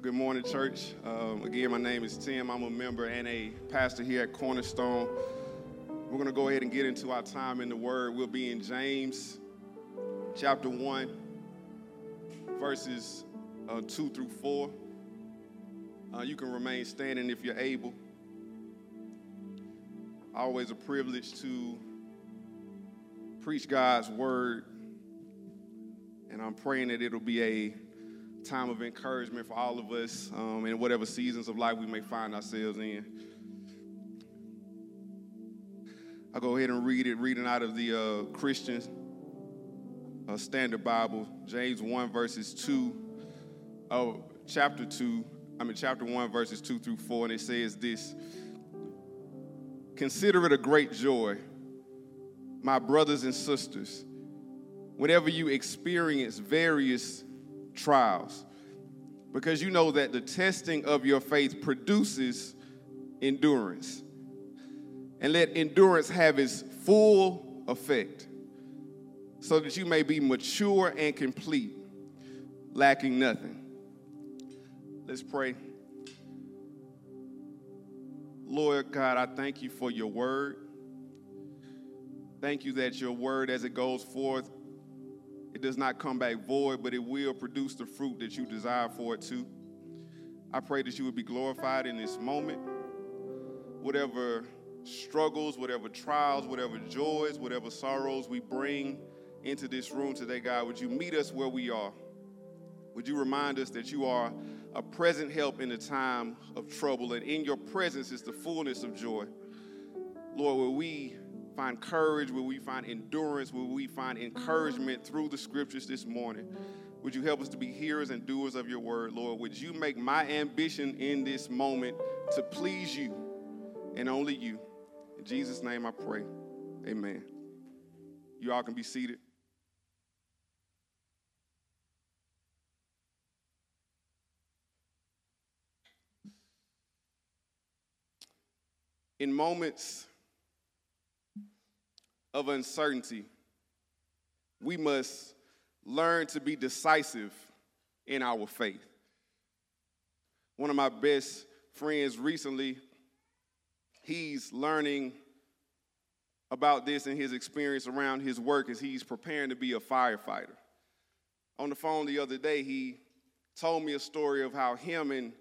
Well, good morning, church. Um, again, my name is Tim. I'm a member and a pastor here at Cornerstone. We're going to go ahead and get into our time in the Word. We'll be in James chapter 1, verses uh, 2 through 4. Uh, you can remain standing if you're able. Always a privilege to preach God's Word, and I'm praying that it'll be a time of encouragement for all of us um, in whatever seasons of life we may find ourselves in. I'll go ahead and read it, reading out of the uh, Christian uh, Standard Bible, James 1, verses 2, oh, chapter 2, I mean, chapter 1, verses 2 through 4, and it says this Consider it a great joy, my brothers and sisters, whenever you experience various trials, because you know that the testing of your faith produces endurance. And let endurance have its full effect, so that you may be mature and complete, lacking nothing. Let's pray. Lord God, I thank you for your word. Thank you that your word, as it goes forth, it does not come back void, but it will produce the fruit that you desire for it to. I pray that you would be glorified in this moment. Whatever struggles, whatever trials, whatever joys, whatever sorrows we bring into this room today, God, would you meet us where we are? Would you remind us that you are a present help in the time of trouble, and in your presence is the fullness of joy? Lord, will we find courage, will we find endurance, will we find encouragement through the scriptures this morning? Would you help us to be hearers and doers of your word, Lord? Would you make my ambition in this moment to please you and only you? In Jesus' name I pray. Amen. You all can be seated. In moments of uncertainty, we must learn to be decisive in our faith. One of my best friends recently, he's learning about this and his experience around his work as he's preparing to be a firefighter. On the phone the other day, he told me a story of how him and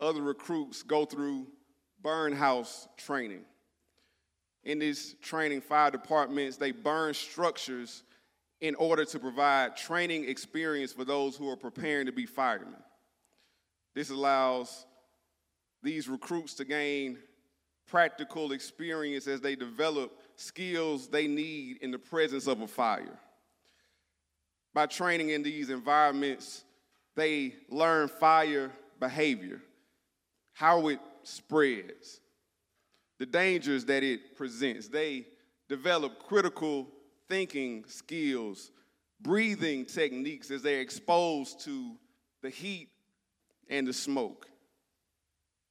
other recruits go through burn house training in this training, fire departments, they burn structures in order to provide training experience for those who are preparing to be firemen. This allows these recruits to gain practical experience as they develop skills they need in the presence of a fire. By training in these environments, they learn fire behavior, how it spreads, the dangers that it presents. They develop critical thinking skills, breathing techniques as they're exposed to the heat and the smoke.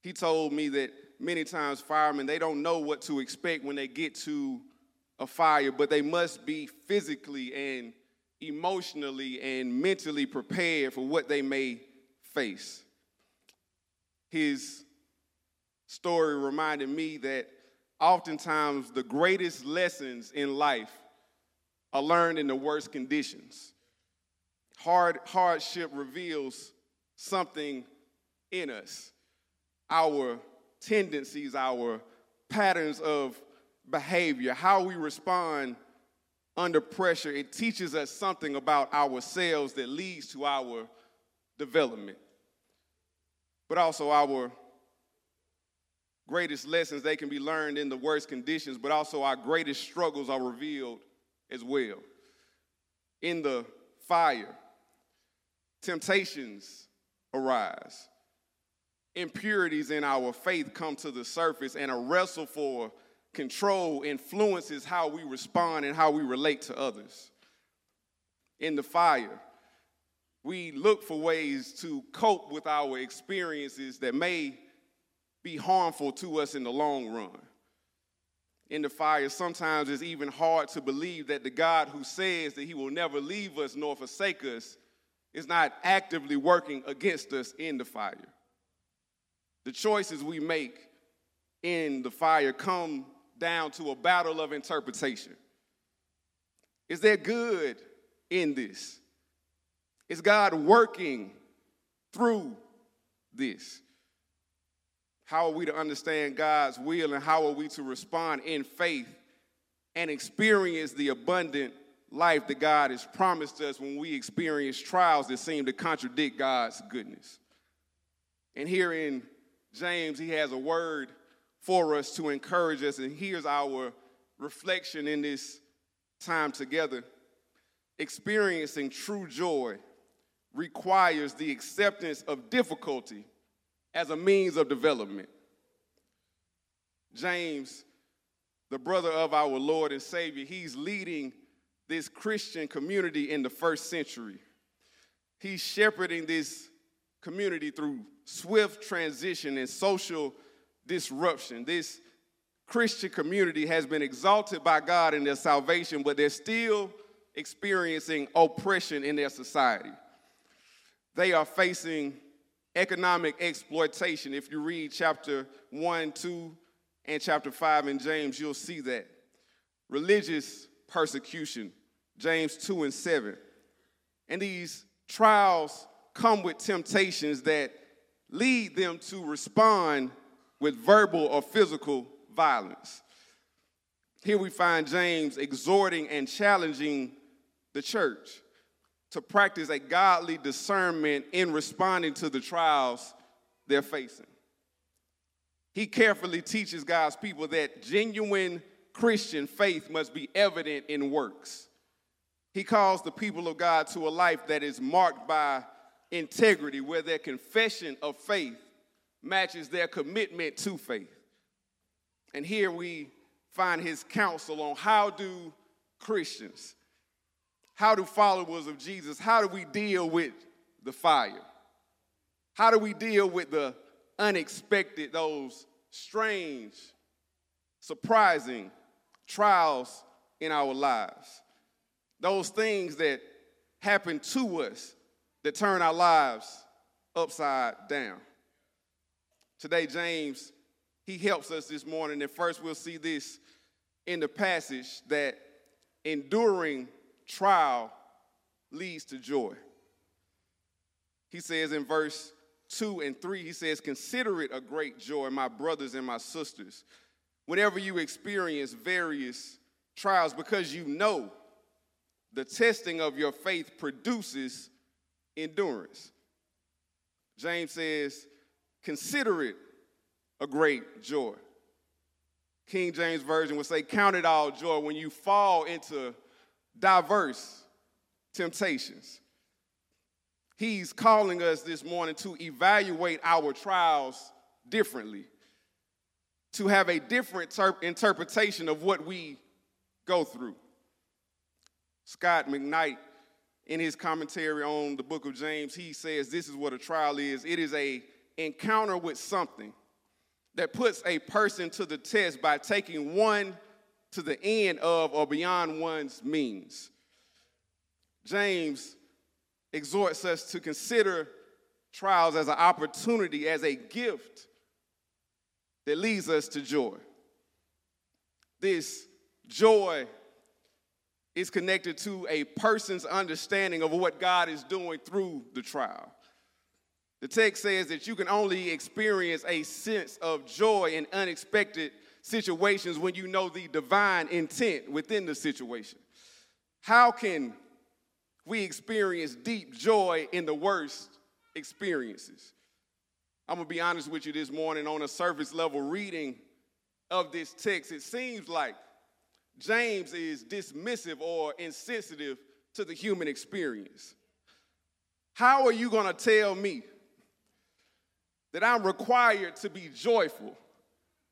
He told me that many times firemen they don't know what to expect when they get to a fire, but they must be physically and emotionally and mentally prepared for what they may face. His story reminded me that oftentimes the greatest lessons in life are learned in the worst conditions. Hard, hardship reveals something in us our tendencies, our patterns of behavior, how we respond under pressure. It teaches us something about ourselves that leads to our development, but also our greatest lessons they can be learned in the worst conditions, but also our greatest struggles are revealed as well. In the fire, temptations arise. Impurities in our faith come to the surface, and a wrestle for control influences how we respond and how we relate to others. In the fire, we look for ways to cope with our experiences that may be harmful to us in the long run. In the fire, sometimes it's even hard to believe that the God who says that he will never leave us nor forsake us is not actively working against us in the fire. The choices we make in the fire come down to a battle of interpretation. Is there good in this? Is God working through this? How are we to understand God's will and how are we to respond in faith and experience the abundant life that God has promised us when we experience trials that seem to contradict God's goodness? And here in James, he has a word for us to encourage us, and here's our reflection in this time together. Experiencing true joy requires the acceptance of difficulty as a means of development. James, the brother of our Lord and Savior, he's leading this Christian community in the first century. He's shepherding this community through swift transition and social disruption. This Christian community has been exalted by God in their salvation, but they're still experiencing oppression in their society. They are facing economic exploitation. If you read chapter 1, 2, and chapter 5 in James, you'll see that. Religious persecution, James 2 and 7. And these trials come with temptations that lead them to respond with verbal or physical violence. Here we find James exhorting and challenging the church to practice a godly discernment in responding to the trials they're facing. He carefully teaches God's people that genuine Christian faith must be evident in works. He calls the people of God to a life that is marked by integrity, where their confession of faith matches their commitment to faith. And here we find his counsel on how do Christians, how do followers of Jesus, how do we deal with the fire? How do we deal with the unexpected, those strange, surprising trials in our lives? Those things that happen to us that turn our lives upside down. Today, James, he helps us this morning. And first, we'll see this in the passage that enduring trial leads to joy. He says in verse 2 and 3, he says, Consider it a great joy, my brothers and my sisters, whenever you experience various trials, because you know the testing of your faith produces endurance. James says, Consider it a great joy. King James Version would say, Count it all joy when you fall into diverse temptations. He's calling us this morning to evaluate our trials differently, to have a different ter- interpretation of what we go through. Scot McKnight, in his commentary on the book of James, he says this is what a trial is it is a encounter with something that puts a person to the test by taking one to the end of or beyond one's means. James exhorts us to consider trials as an opportunity, as a gift that leads us to joy. This joy is connected to a person's understanding of what God is doing through the trial. The text says that you can only experience a sense of joy in unexpected situations when you know the divine intent within the situation. How can we experience deep joy in the worst experiences? I'm gonna be honest with you this morning on a surface level reading of this text. It seems like James is dismissive or insensitive to the human experience. How are you gonna tell me? that I'm required to be joyful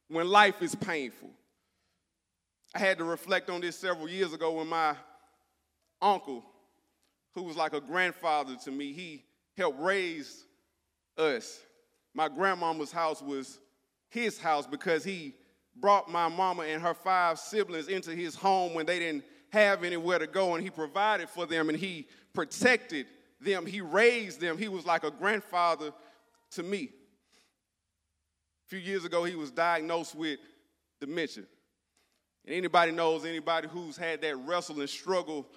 when life is painful. I had to reflect on this several years ago when my uncle, who was like a grandfather to me, he helped raise us. My grandmama's house was his house because he brought my mama and her five siblings into his home when they didn't have anywhere to go, and he provided for them and he protected them. He raised them. He was like a grandfather to me. A few years ago, he was diagnosed with dementia. And anybody knows anybody who's had that wrestle and struggle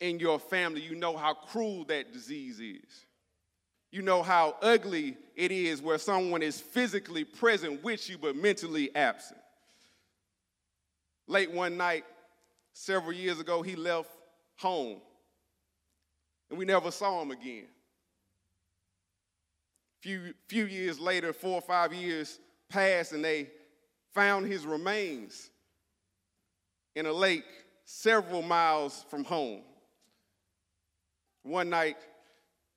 in your family, you know how cruel that disease is. You know how ugly it is where someone is physically present with you but mentally absent. Late one night, several years ago, he left home and we never saw him again. Few, few years later, four or five years passed, and they found his remains in a lake several miles from home. One night,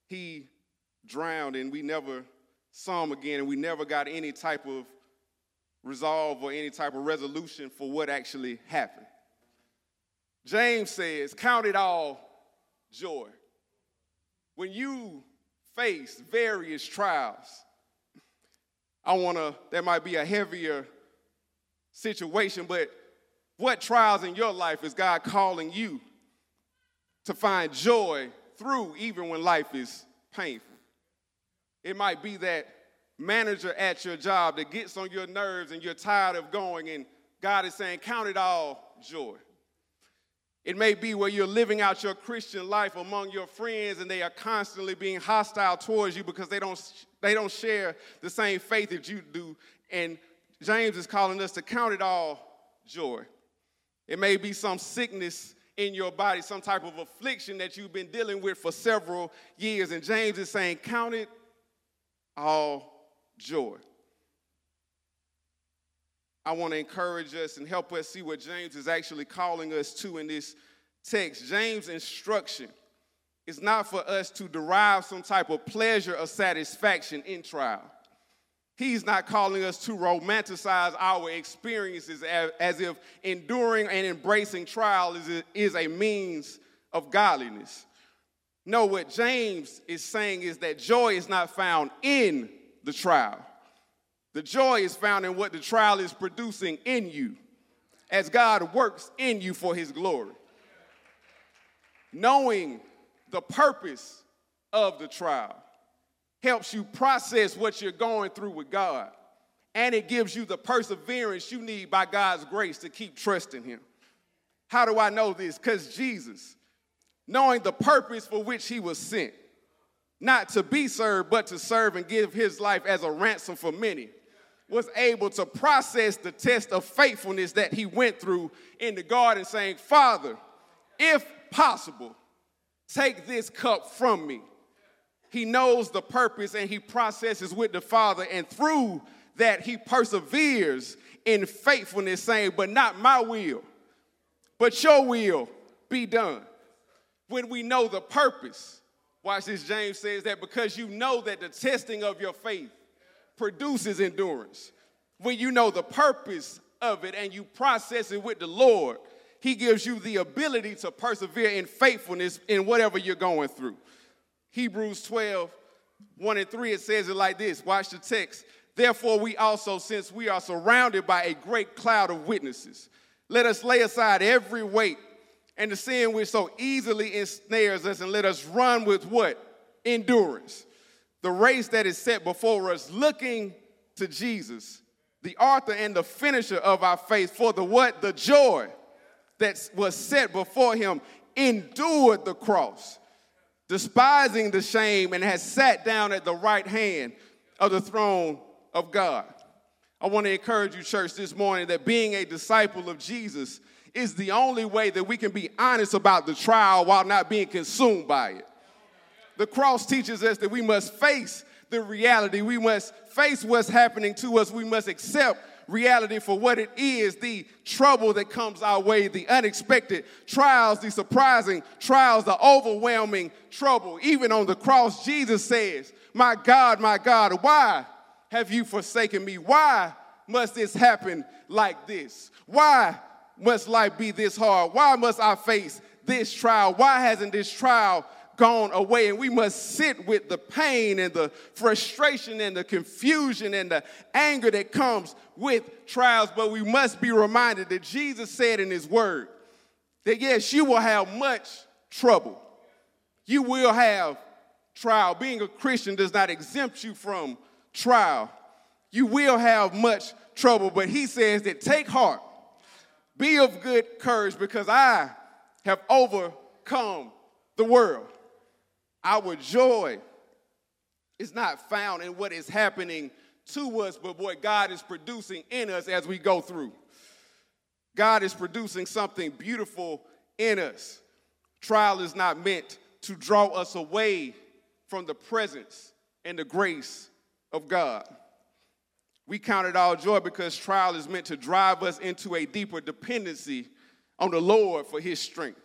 he drowned, and we never saw him again, and we never got any type of resolve or any type of resolution for what actually happened. James says, Count it all joy. When you face various trials, I wanna, that might be a heavier situation, but what trials in your life is God calling you to find joy through even when life is painful? It might be that manager at your job that gets on your nerves and you're tired of going, and God is saying, Count it all joy. It may be where you're living out your Christian life among your friends and they are constantly being hostile towards you because they don't, they don't share the same faith that you do. And James is calling us to count it all joy. It may be some sickness in your body, some type of affliction that you've been dealing with for several years. And James is saying, Count it all joy. I want to encourage us and help us see what James is actually calling us to in this text. James' instruction is not for us to derive some type of pleasure or satisfaction in trial. He's not calling us to romanticize our experiences as, if enduring and embracing trial is a means of godliness. No, what James is saying is that joy is not found in the trial. The joy is found in what the trial is producing in you as God works in you for his glory. Knowing the purpose of the trial helps you process what you're going through with God, and it gives you the perseverance you need by God's grace to keep trusting him. How do I know this? Because Jesus, knowing the purpose for which he was sent, not to be served, but to serve and give his life as a ransom for many, was able to process the test of faithfulness that he went through in the garden, saying, Father, if possible, take this cup from me. He knows the purpose and he processes with the Father, and through that, he perseveres in faithfulness, saying, But not my will, but your will be done. When we know the purpose, watch this, James says that because you know that the testing of your faith produces endurance. When you know the purpose of it and you process it with the Lord, He gives you the ability to persevere in faithfulness in whatever you're going through. Hebrews 12, 1 and 3, it says it like this. Watch the text. Therefore, we also, since we are surrounded by a great cloud of witnesses, let us lay aside every weight and the sin which so easily ensnares us, and let us run with what? Endurance the race that is set before us, looking to Jesus, the author and the finisher of our faith, for the what? The joy that was set before him endured the cross, despising the shame, and has sat down at the right hand of the throne of God. I want to encourage you, church, this morning that being a disciple of Jesus is the only way that we can be honest about the trial while not being consumed by it. The cross teaches us that we must face the reality. We must face what's happening to us. We must accept reality for what it is the trouble that comes our way, the unexpected trials, the surprising trials, the overwhelming trouble. Even on the cross, Jesus says, My God, my God, why have you forsaken me? Why must this happen like this? Why must life be this hard? Why must I face this trial? Why hasn't this trial gone away. And we must sit with the pain and the frustration and the confusion and the anger that comes with trials. But we must be reminded that Jesus said in his word that yes, you will have much trouble. You will have trial. Being a Christian does not exempt you from trial. You will have much trouble, but he says that take heart, be of good courage, because I have overcome the world. Our joy is not found in what is happening to us, but what God is producing in us as we go through. God is producing something beautiful in us. Trial is not meant to draw us away from the presence and the grace of God. We count it all joy because trial is meant to drive us into a deeper dependency on the Lord for his strength.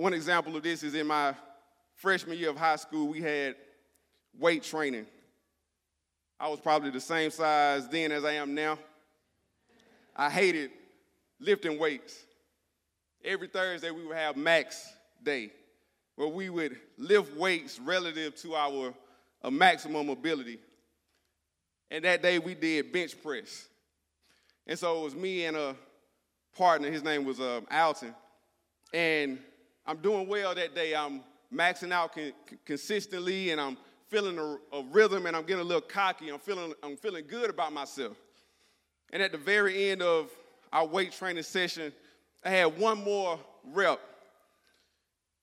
One example of this is in my freshman year of high school, we had weight training. I was probably the same size then as I am now. I hated lifting weights. Every Thursday, we would have max day where we would lift weights relative to our maximum ability. And that day, we did bench press. And so it was me and a partner, his name was uh, Alton. And I'm doing well that day. I'm maxing out con- consistently and I'm feeling a, a, rhythm and I'm getting a little cocky. I'm feeling, I'm feeling good about myself. And at the very end of our weight training session, I had one more rep.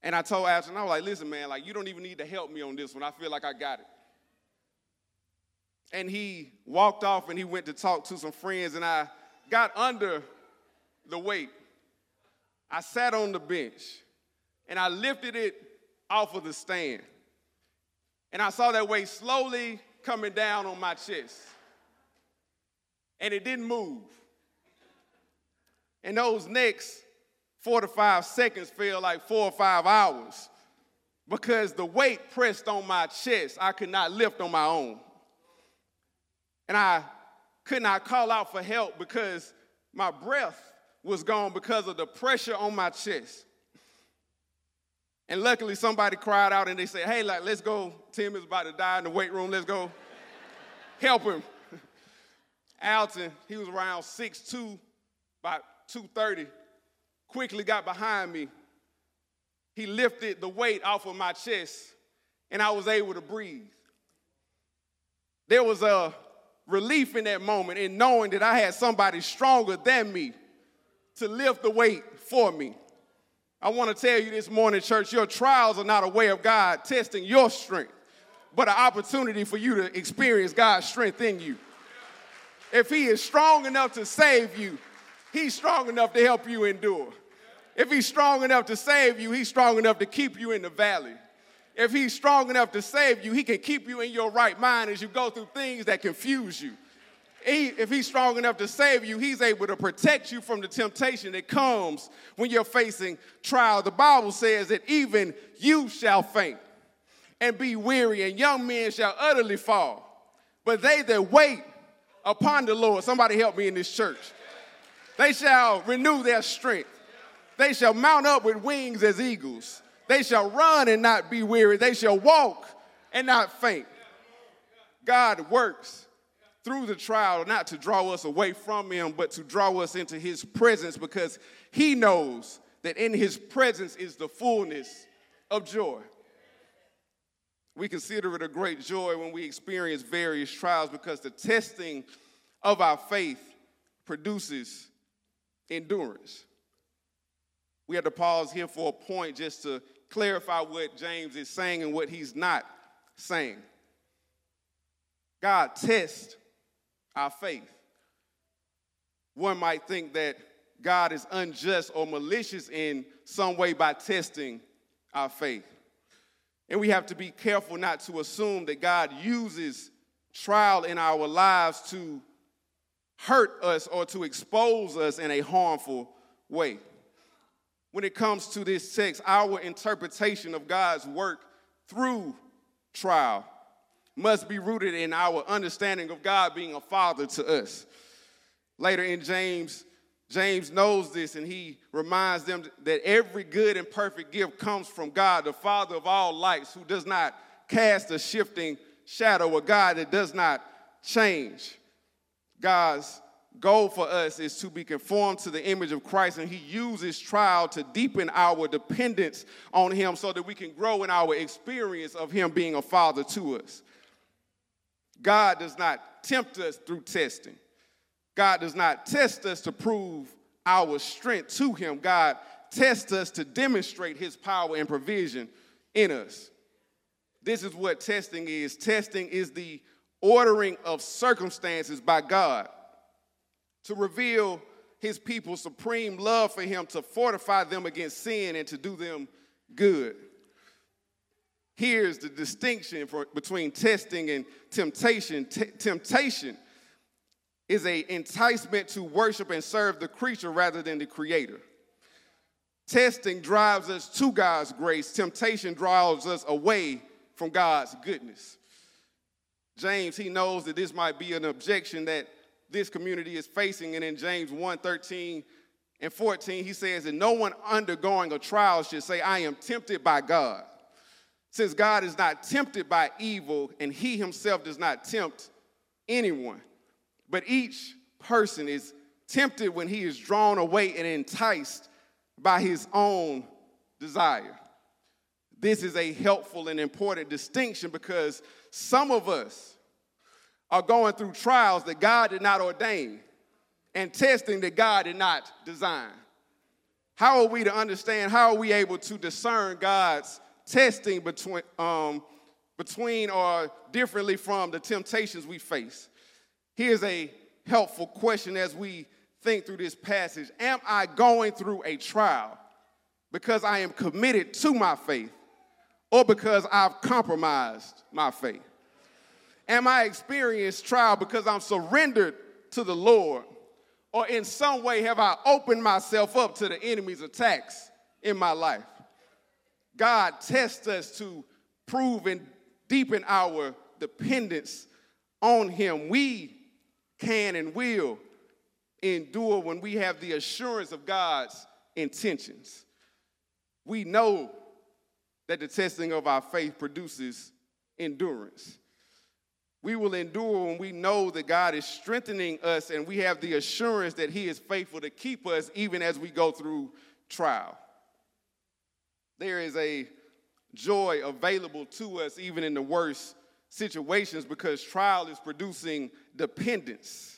And I told Ashton, I was like, listen, man, like you don't even need to help me on this one. I feel like I got it. And he walked off and he went to talk to some friends, and I got under the weight. I sat on the bench and I lifted it off of the stand. And I saw that weight slowly coming down on my chest. And it didn't move. And those next four to five seconds felt like four or five hours because the weight pressed on my chest. I could not lift on my own. And I could not call out for help because my breath was gone because of the pressure on my chest. And luckily, somebody cried out and they said, Hey, like, let's go. Tim is about to die in the weight room. Let's go help him. Alton, he was around 6'2, about 230, quickly got behind me. He lifted the weight off of my chest, and I was able to breathe. There was a relief in that moment in knowing that I had somebody stronger than me to lift the weight for me. I want to tell you this morning, church, your trials are not a way of God testing your strength, but an opportunity for you to experience God's strength in you. If He is strong enough to save you, He's strong enough to help you endure. If He's strong enough to save you, He's strong enough to keep you in the valley. If He's strong enough to save you, He can keep you in your right mind as you go through things that confuse you he, if he's strong enough to save you, he's able to protect you from the temptation that comes when you're facing trial. The Bible says that even you shall faint and be weary, and young men shall utterly fall. But they that wait upon the Lord, somebody help me in this church, they shall renew their strength. They shall mount up with wings as eagles. They shall run and not be weary. They shall walk and not faint. God works through the trial, not to draw us away from Him, but to draw us into His presence because He knows that in His presence is the fullness of joy. We consider it a great joy when we experience various trials because the testing of our faith produces endurance. We have to pause here for a point just to clarify what James is saying and what he's not saying. God tests our faith. One might think that God is unjust or malicious in some way by testing our faith. And we have to be careful not to assume that God uses trial in our lives to hurt us or to expose us in a harmful way. When it comes to this text, our interpretation of God's work through trial must be rooted in our understanding of God being a father to us. Later in James, James knows this and he reminds them that every good and perfect gift comes from God, the Father of all lights, who does not cast a shifting shadow, a God that does not change. God's goal for us is to be conformed to the image of Christ, and He uses trial to deepen our dependence on Him so that we can grow in our experience of Him being a Father to us. God does not tempt us through testing. God does not test us to prove our strength to Him. God tests us to demonstrate His power and provision in us. This is what testing is. Testing is the ordering of circumstances by God to reveal his people's supreme love for him, to fortify them against sin and to do them good. Here's the distinction for, between testing and temptation. T- temptation is an enticement to worship and serve the creature rather than the creator. Testing drives us to God's grace. Temptation drives us away from God's goodness. James, he knows that this might be an objection that this community is facing. And in James 1 13 and 14, he says that no one undergoing a trial should say, I am tempted by God. Since God is not tempted by evil, and he himself does not tempt anyone. But each person is tempted when he is drawn away and enticed by his own desire. This is a helpful and important distinction because some of us are going through trials that God did not ordain and testing that God did not design. How are we to understand? How are we able to discern God's testing between, um, between or differently from the temptations we face? Here's a helpful question as we think through this passage Am I going through a trial because I am committed to my faith or because I've compromised my faith? Am I experienced trial because I'm surrendered to the Lord? Or in some way have I opened myself up to the enemy's attacks in my life? God tests us to prove and deepen our dependence on Him. We can and will endure when we have the assurance of God's intentions. We know that the testing of our faith produces endurance. We will endure when we know that God is strengthening us and we have the assurance that He is faithful to keep us even as we go through trial. There is a joy available to us even in the worst situations because trial is producing dependence,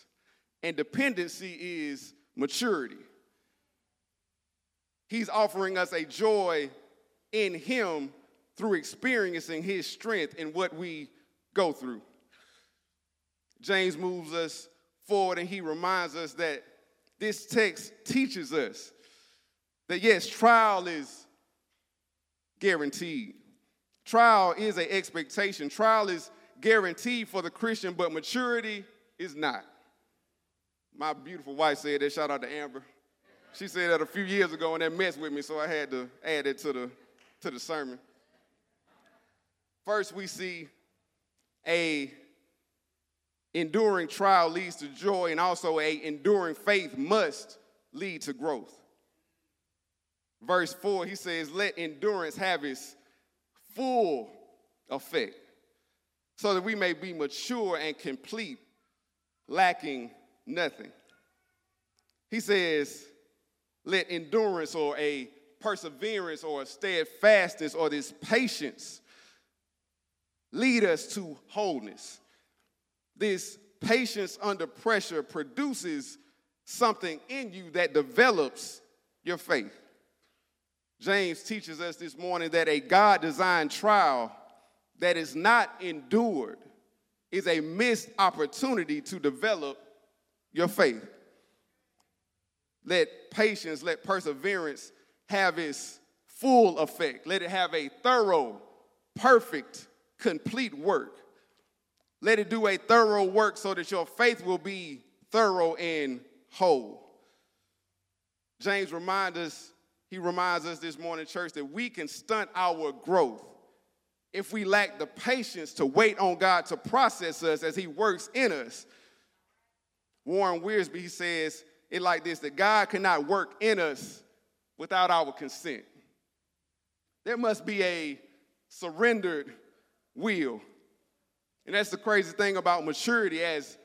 and dependency is maturity. He's offering us a joy in Him through experiencing His strength in what we go through. James moves us forward and he reminds us that this text teaches us that yes, trial is guaranteed. Trial is an expectation. Trial is guaranteed for the Christian, but maturity is not. My beautiful wife said that. Shout out to Amber. She said that a few years ago and that messed with me, so I had to add it to the, to the sermon. First, we see a enduring trial leads to joy, and also a enduring faith must lead to growth. Verse 4, he says, Let endurance have its full effect, so that we may be mature and complete, lacking nothing. He says, Let endurance or a perseverance or a steadfastness or this patience lead us to wholeness this patience under pressure produces something in you that develops your faith. James teaches us this morning that a God designed trial that is not endured is a missed opportunity to develop your faith. Let patience, let perseverance have its full effect. Let it have a thorough, perfect, complete work let it do a thorough work so that your faith will be thorough and whole. James reminds us, he reminds us this morning, church, that we can stunt our growth if we lack the patience to wait on God to process us as he works in us. Warren Wiersbe says it like this that God cannot work in us without our consent. There must be a surrendered will. And that's the crazy thing about maturity. As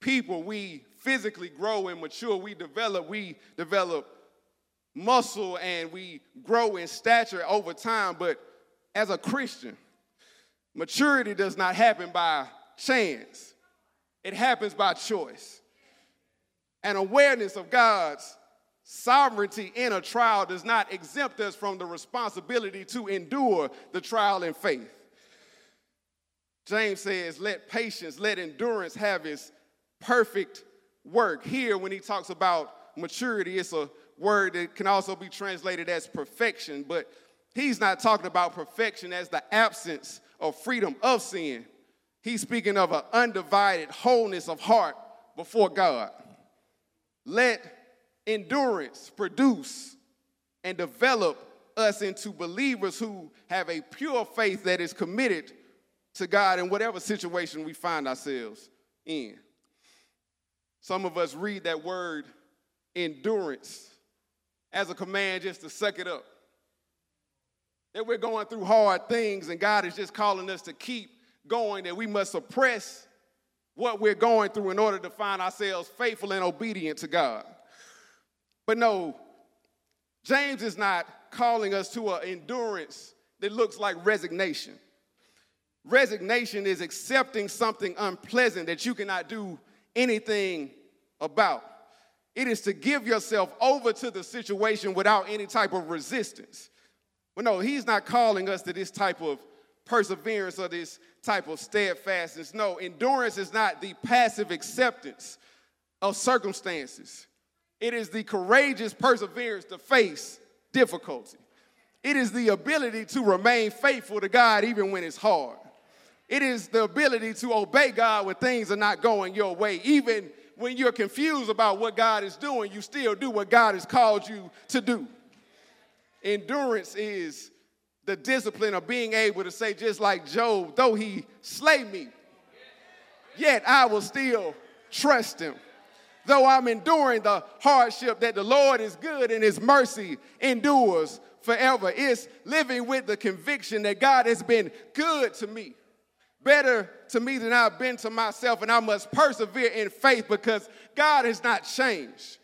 people, we physically grow and mature. We develop, we develop muscle and we grow in stature over time. But as a Christian, maturity does not happen by chance, it happens by choice. And awareness of God's sovereignty in a trial does not exempt us from the responsibility to endure the trial in faith. James says, let patience, let endurance have its perfect work. Here, when he talks about maturity, it's a word that can also be translated as perfection, but he's not talking about perfection as the absence of freedom of sin. He's speaking of an undivided wholeness of heart before God. Let endurance produce and develop us into believers who have a pure faith that is committed to God in whatever situation we find ourselves in. Some of us read that word endurance as a command just to suck it up. That we're going through hard things and God is just calling us to keep going, that we must suppress what we're going through in order to find ourselves faithful and obedient to God. But no, James is not calling us to an endurance that looks like resignation. Resignation is accepting something unpleasant that you cannot do anything about. It is to give yourself over to the situation without any type of resistance. But no, he's not calling us to this type of perseverance or this type of steadfastness. No, endurance is not the passive acceptance of circumstances. It is the courageous perseverance to face difficulty. It is the ability to remain faithful to God even when it's hard. It is the ability to obey God when things are not going your way. Even when you're confused about what God is doing, you still do what God has called you to do. Endurance is the discipline of being able to say, just like Job, though he slay me, yet I will still trust him though I'm enduring the hardship, that the Lord is good and his mercy endures forever. It's living with the conviction that God has been good to me, better to me than I've been to myself, and I must persevere in faith because God has not changed.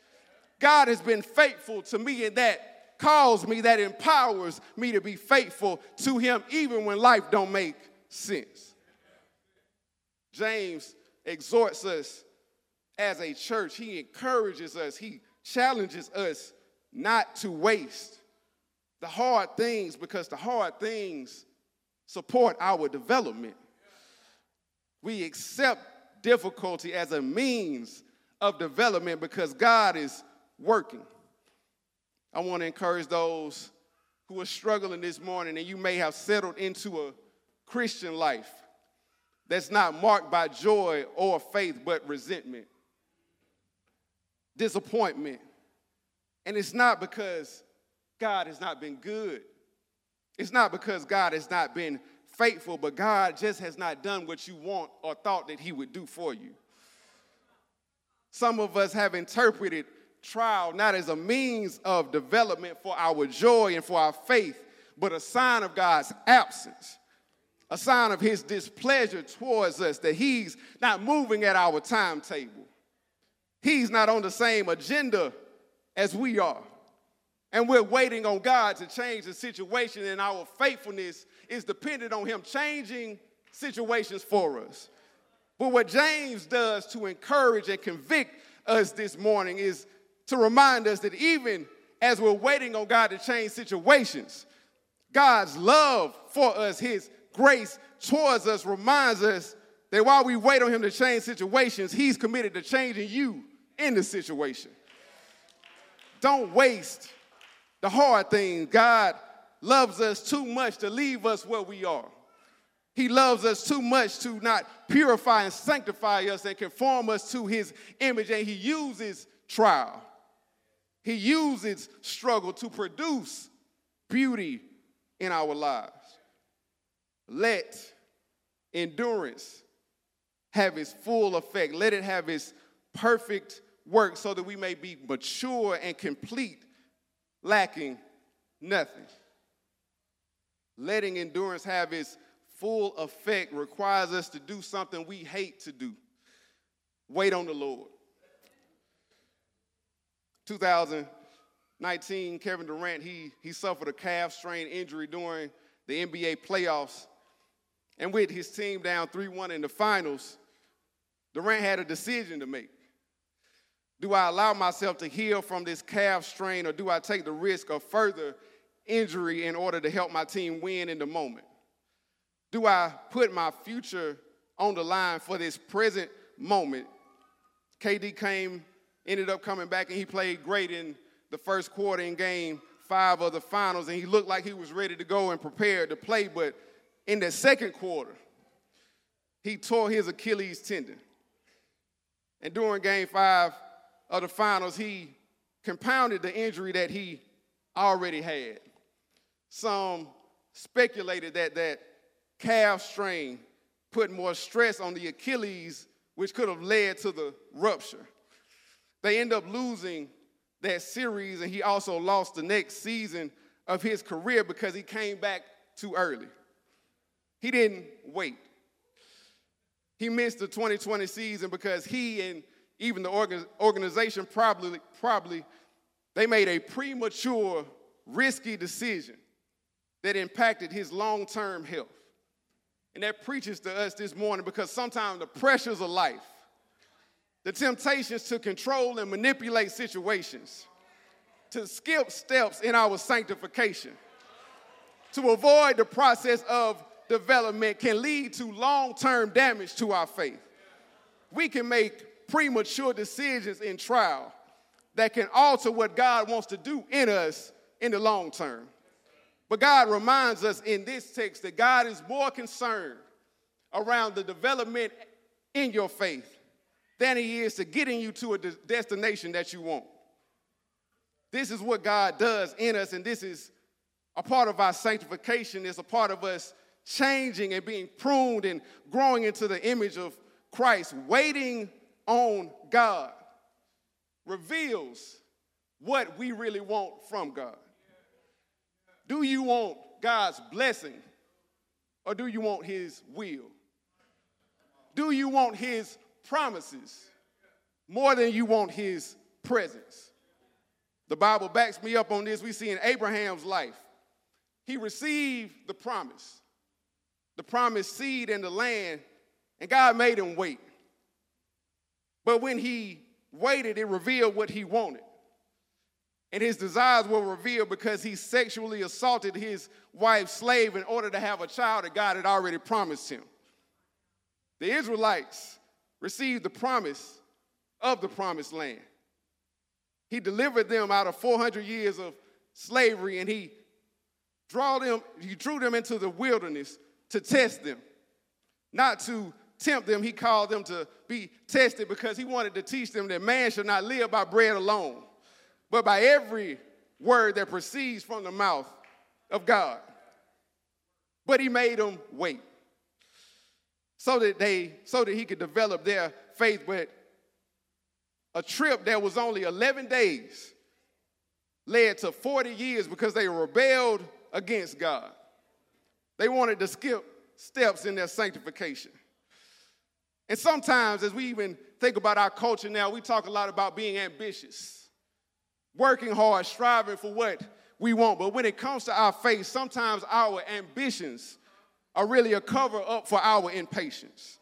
God has been faithful to me, and that calls me, that empowers me to be faithful to him even when life don't make sense. James exhorts us as a church, he encourages us, he challenges us not to waste the hard things because the hard things support our development. We accept difficulty as a means of development because God is working. I want to encourage those who are struggling this morning and you may have settled into a Christian life that's not marked by joy or faith but resentment disappointment. And it's not because God has not been good. It's not because God has not been faithful, but God just has not done what you want or thought that He would do for you. Some of us have interpreted trial not as a means of development for our joy and for our faith, but a sign of God's absence, a sign of His displeasure towards us, that He's not moving at our timetable. He's not on the same agenda as we are. And we're waiting on God to change the situation, and our faithfulness is dependent on Him changing situations for us. But what James does to encourage and convict us this morning is to remind us that even as we're waiting on God to change situations, God's love for us, His grace towards us, reminds us that while we wait on Him to change situations, He's committed to changing you in the situation. Don't waste the hard things. God loves us too much to leave us where we are. He loves us too much to not purify and sanctify us and conform us to his image. And he uses trial, he uses struggle to produce beauty in our lives. Let endurance have its full effect, let it have its perfect work so that we may be mature and complete, lacking nothing. Letting endurance have its full effect requires us to do something we hate to do wait on the Lord. 2019, Kevin Durant, he, he suffered a calf strain injury during the NBA playoffs. And with his team down 3 1 in the finals, Durant had a decision to make. Do I allow myself to heal from this calf strain, or do I take the risk of further injury in order to help my team win in the moment? Do I put my future on the line for this present moment? KD came, ended up coming back, and he played great in the first quarter in game five of the finals, and he looked like he was ready to go and prepared to play. But in the second quarter, he tore his Achilles tendon. And during game five, of the finals, he compounded the injury that he already had. Some speculated that that calf strain put more stress on the Achilles, which could have led to the rupture. They end up losing that series, and he also lost the next season of his career because he came back too early. He didn't wait. He missed the 2020 season because he and even the organization probably, probably they made a premature, risky decision that impacted his long term health. And that preaches to us this morning because sometimes the pressures of life, the temptations to control and manipulate situations, to skip steps in our sanctification, to avoid the process of development can lead to long term damage to our faith. We can make premature decisions in trial that can alter what God wants to do in us in the long term. But God reminds us in this text that God is more concerned around the development in your faith than He is to getting you to a destination that you want. This is what God does in us, and this is a part of our sanctification. It's a part of us changing and being pruned and growing into the image of Christ, waiting on God reveals what we really want from God. Do you want God's blessing or do you want His will? Do you want His promises more than you want His presence? The Bible backs me up on this. We see in Abraham's life, he received the promise, the promised seed and the land, and God made him wait. But when he waited, it revealed what he wanted. And his desires were revealed because he sexually assaulted his wife's slave in order to have a child that God had already promised him. The Israelites received the promise of the promised land. He delivered them out of 400 years of slavery and he drew them, he drew them into the wilderness to test them, not to tempt them, he called them to be tested because he wanted to teach them that man should not live by bread alone, but by every word that proceeds from the mouth of God. But he made them wait so that they so that he could develop their faith but a trip that was only 11 days led to 40 years because they rebelled against God. They wanted to skip steps in their sanctification. And sometimes, as we even think about our culture now, we talk a lot about being ambitious, working hard, striving for what we want. But when it comes to our faith, sometimes our ambitions are really a cover up for our impatience.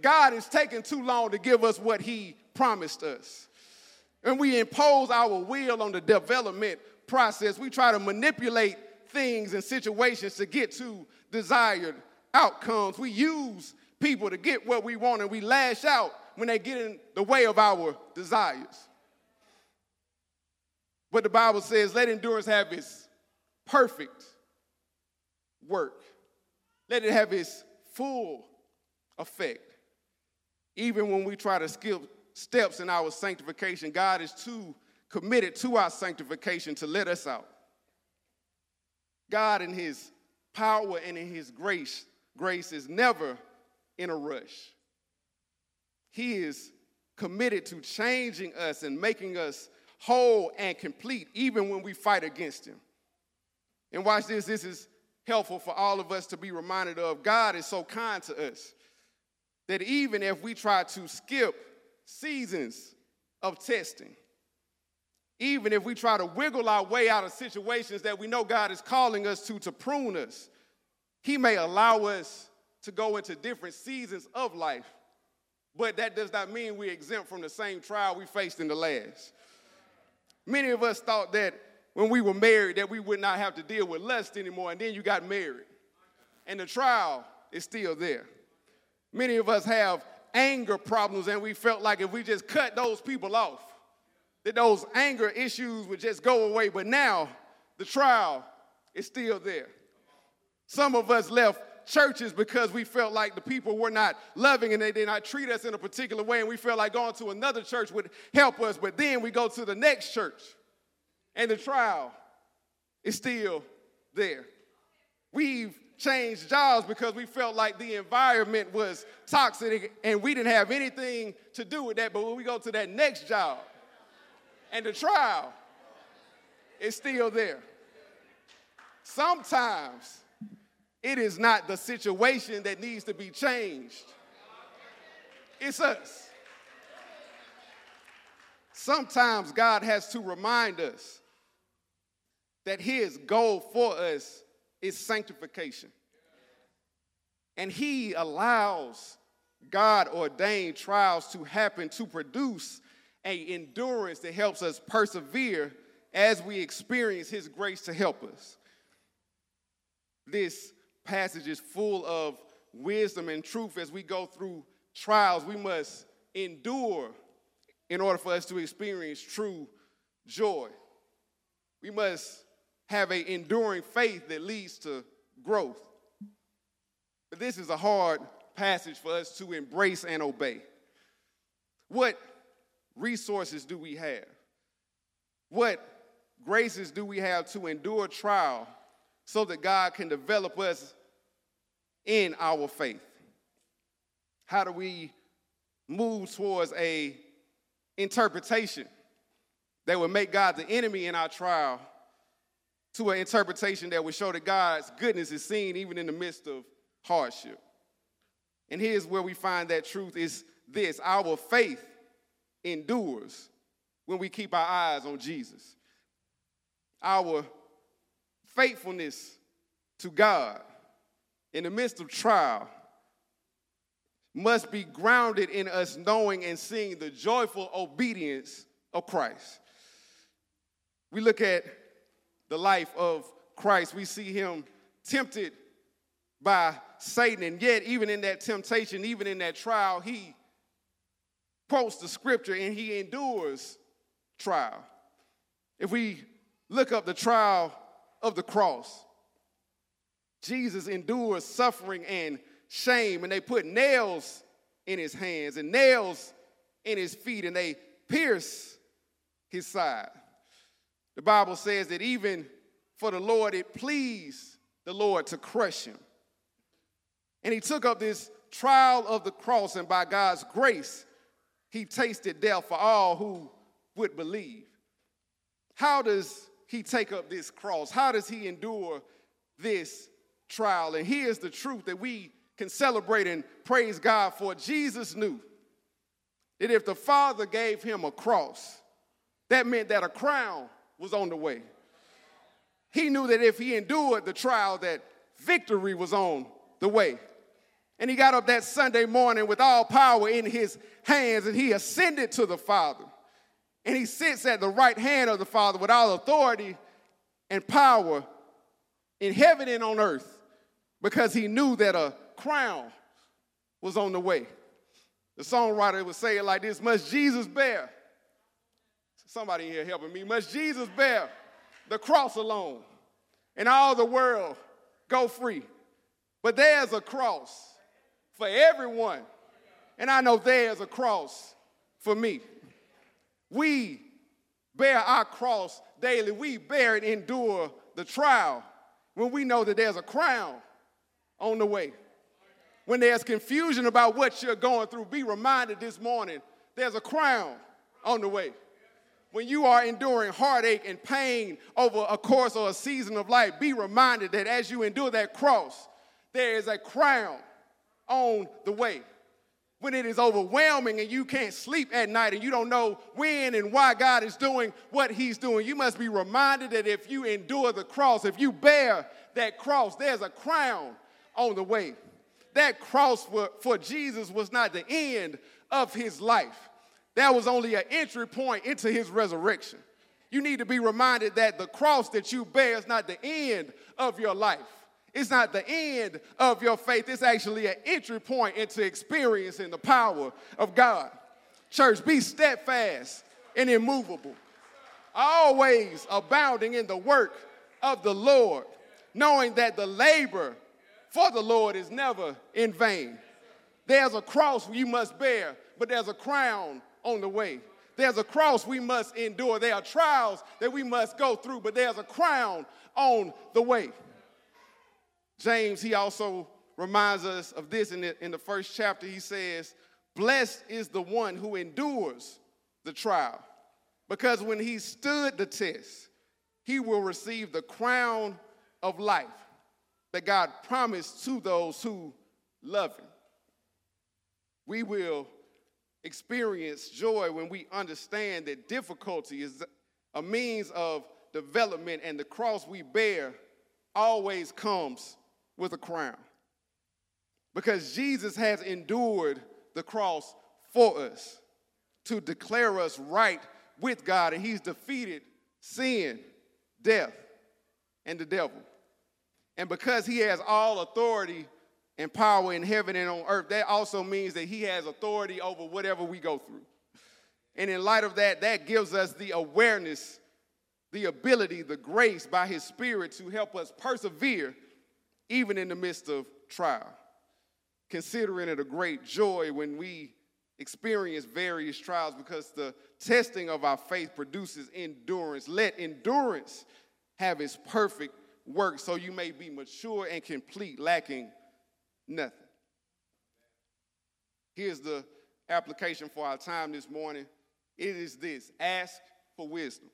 God is taking too long to give us what He promised us. And we impose our will on the development process. We try to manipulate things and situations to get to desired outcomes. We use people to get what we want and we lash out when they get in the way of our desires. But the Bible says, let endurance have its perfect work, let it have its full effect. Even when we try to skip steps in our sanctification, God is too committed to our sanctification to let us out. God, in His power and in His grace, grace is never in a rush. He is committed to changing us and making us whole and complete, even when we fight against Him. And watch this, this is helpful for all of us to be reminded of. God is so kind to us that even if we try to skip seasons of testing, even if we try to wiggle our way out of situations that we know God is calling us to to prune us, He may allow us to go into different seasons of life. But that does not mean we're exempt from the same trial we faced in the last. Many of us thought that when we were married that we would not have to deal with lust anymore, and then you got married. And the trial is still there. Many of us have anger problems, and we felt like if we just cut those people off, that those anger issues would just go away. But now the trial is still there. Some of us left churches because we felt like the people were not loving and they did not treat us in a particular way, and we felt like going to another church would help us. But then we go to the next church, and the trial is still there. We've changed jobs because we felt like the environment was toxic and we didn't have anything to do with that. But when we go to that next job, and the trial is still there. Sometimes it is not the situation that needs to be changed, it's us. Sometimes God has to remind us that His goal for us is sanctification. And He allows God ordained trials to happen to produce a endurance that helps us persevere as we experience His grace to help us. This passage is full of wisdom and truth as we go through trials. We must endure in order for us to experience true joy. We must have an enduring faith that leads to growth. But this is a hard passage for us to embrace and obey. What resources do we have? What graces do we have to endure trial so that God can develop us in our faith? How do we move towards a interpretation that would make God the enemy in our trial to an interpretation that would show that God's goodness is seen even in the midst of hardship? And here's where we find that truth is this our faith endures when we keep our eyes on Jesus. Our faithfulness to God in the midst of trial must be grounded in us knowing and seeing the joyful obedience of Christ. We look at the life of Christ, we see him tempted by Satan, and yet, even in that temptation, even in that trial, he quotes the scripture and he endures trial. If we look up the trial of the cross, Jesus endures suffering and shame, and they put nails in his hands and nails in his feet, and they pierce his side. The Bible says that even for the Lord, it pleased the Lord to crush him. And he took up this trial of the cross, and by God's grace, he tasted death for all who would believe. How does he take up this cross? How does he endure this trial? And here's the truth that we can celebrate and praise God for. Jesus knew that if the Father gave him a cross, that meant that a crown was on the way. He knew that if he endured the trial, that victory was on the way. And he got up that Sunday morning with all power in his hands and he ascended to the Father. And he sits at the right hand of the Father with all authority and power in heaven and on earth because he knew that a crown was on the way. The songwriter would say it like this Must Jesus bear? Somebody here helping me. Must Jesus bear the cross alone and all the world go free? But there's a cross for everyone. And I know there's a cross for me. We bear our cross daily. We bear and endure the trial when we know that there's a crown on the way. When there's confusion about what you're going through, be reminded this morning there's a crown on the way. When you are enduring heartache and pain over a course or a season of life, be reminded that as you endure that cross, there is a crown on the way. When it is overwhelming and you can't sleep at night and you don't know when and why God is doing what He's doing, you must be reminded that if you endure the cross, if you bear that cross, there's a crown on the way. That cross for, for Jesus was not the end of His life, that was only an entry point into His resurrection. You need to be reminded that the cross that you bear is not the end of your life. It's not the end of your faith, it's actually an entry point into experiencing the power of God. Church, be steadfast and immovable, always abounding in the work of the Lord, knowing that the labor for the Lord is never in vain. There's a cross you must bear, but there's a crown on the way. There's a cross we must endure. There are trials that we must go through, but there's a crown on the way. James, he also reminds us of this in the, in the first chapter. He says, Blessed is the one who endures the trial, because when he stood the test, he will receive the crown of life that God promised to those who love him. We will experience joy when we understand that difficulty is a means of development and the cross we bear always comes with a crown. Because Jesus has endured the cross for us to declare us right with God, and He's defeated sin, death, and the devil. And because He has all authority and power in heaven and on earth, that also means that He has authority over whatever we go through. And in light of that, that gives us the awareness, the ability, the grace by His Spirit to help us persevere even in the midst of trial. Considering it a great joy when we experience various trials because the testing of our faith produces endurance. Let endurance have its perfect work so you may be mature and complete, lacking nothing. Here's the application for our time this morning it is this ask for wisdom.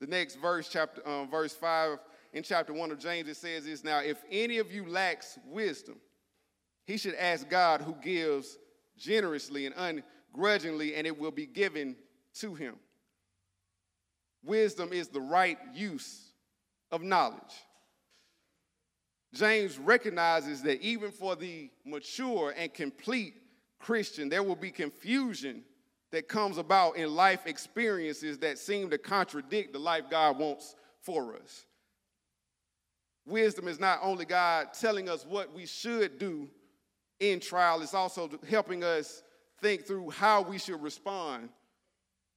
The next verse, chapter um, verse 5 in chapter 1 of James, it says this now, if any of you lacks wisdom, he should ask God who gives generously and ungrudgingly, and it will be given to him. Wisdom is the right use of knowledge. James recognizes that even for the mature and complete Christian, there will be confusion that comes about in life experiences that seem to contradict the life God wants for us. Wisdom is not only God telling us what we should do in trial, it's also helping us think through how we should respond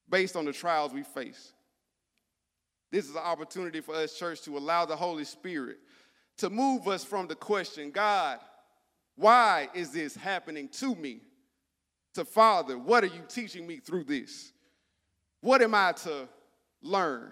based on the trials we face. This is an opportunity for us, church, to allow the Holy Spirit to move us from the question, God, why is this happening to me? To Father, what are you teaching me through this? What am I to learn?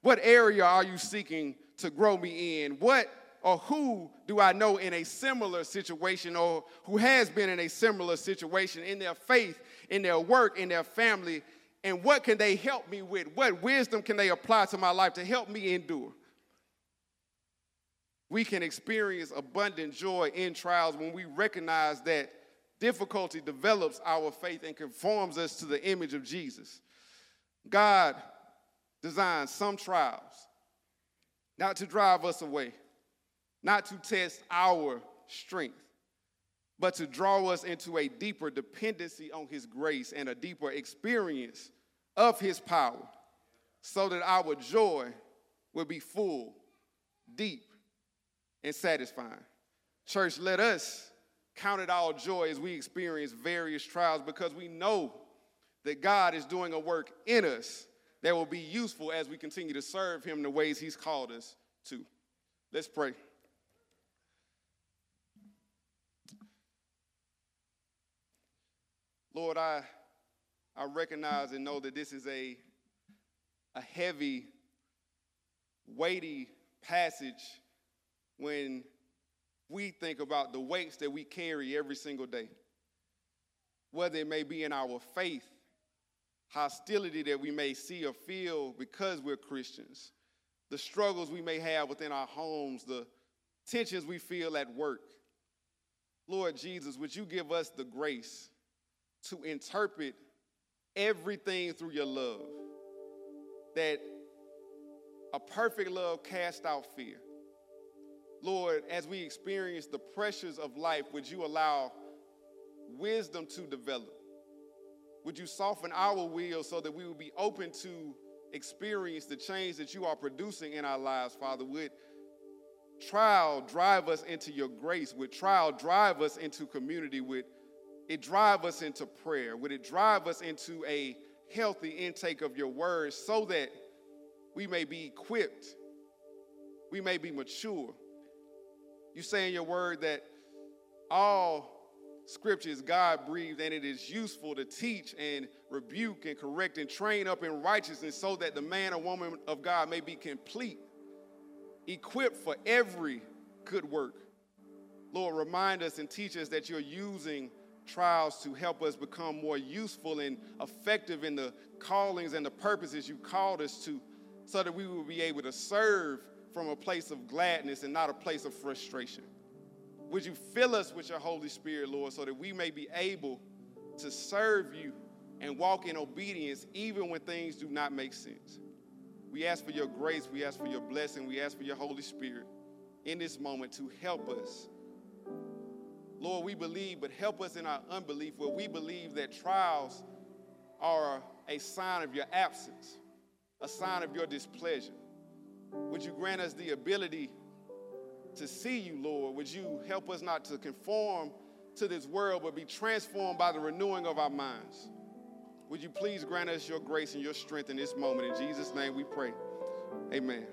What area are you seeking to grow me in? What or who do I know in a similar situation or who has been in a similar situation in their faith, in their work, in their family? And what can they help me with? What wisdom can they apply to my life to help me endure? We can experience abundant joy in trials when we recognize that difficulty develops our faith and conforms us to the image of Jesus. God designed some trials not to drive us away, not to test our strength, but to draw us into a deeper dependency on His grace and a deeper experience of His power so that our joy will be full, deep, and satisfying. Church, let us count it all joy as we experience various trials because we know that God is doing a work in us that will be useful as we continue to serve Him the ways He's called us to. Let's pray. Lord, I, I recognize and know that this is a, a heavy, weighty passage when we think about the weights that we carry every single day, whether it may be in our faith hostility that we may see or feel because we're Christians, the struggles we may have within our homes, the tensions we feel at work. Lord Jesus, would you give us the grace to interpret everything through your love? That a perfect love casts out fear. Lord, as we experience the pressures of life, would you allow wisdom to develop? Would you soften our will so that we would be open to experience the change that you are producing in our lives, Father? Would trial drive us into your grace? Would trial drive us into community? Would it drive us into prayer? Would it drive us into a healthy intake of your words so that we may be equipped, we may be mature? You say in your word that all scripture is God breathed and it is useful to teach and rebuke and correct and train up in righteousness so that the man or woman of God may be complete, equipped for every good work. Lord, remind us and teach us that you're using trials to help us become more useful and effective in the callings and the purposes you called us to, so that we will be able to serve from a place of gladness and not a place of frustration. Would you fill us with your Holy Spirit, Lord, so that we may be able to serve you and walk in obedience even when things do not make sense? We ask for your grace, we ask for your blessing, we ask for your Holy Spirit in this moment to help us. Lord, we believe, but help us in our unbelief where we believe that trials are a sign of your absence, a sign of your displeasure. Would you grant us the ability to see you, Lord? Would you help us not to conform to this world, but be transformed by the renewing of our minds? Would you please grant us your grace and your strength in this moment? In Jesus' name we pray. Amen.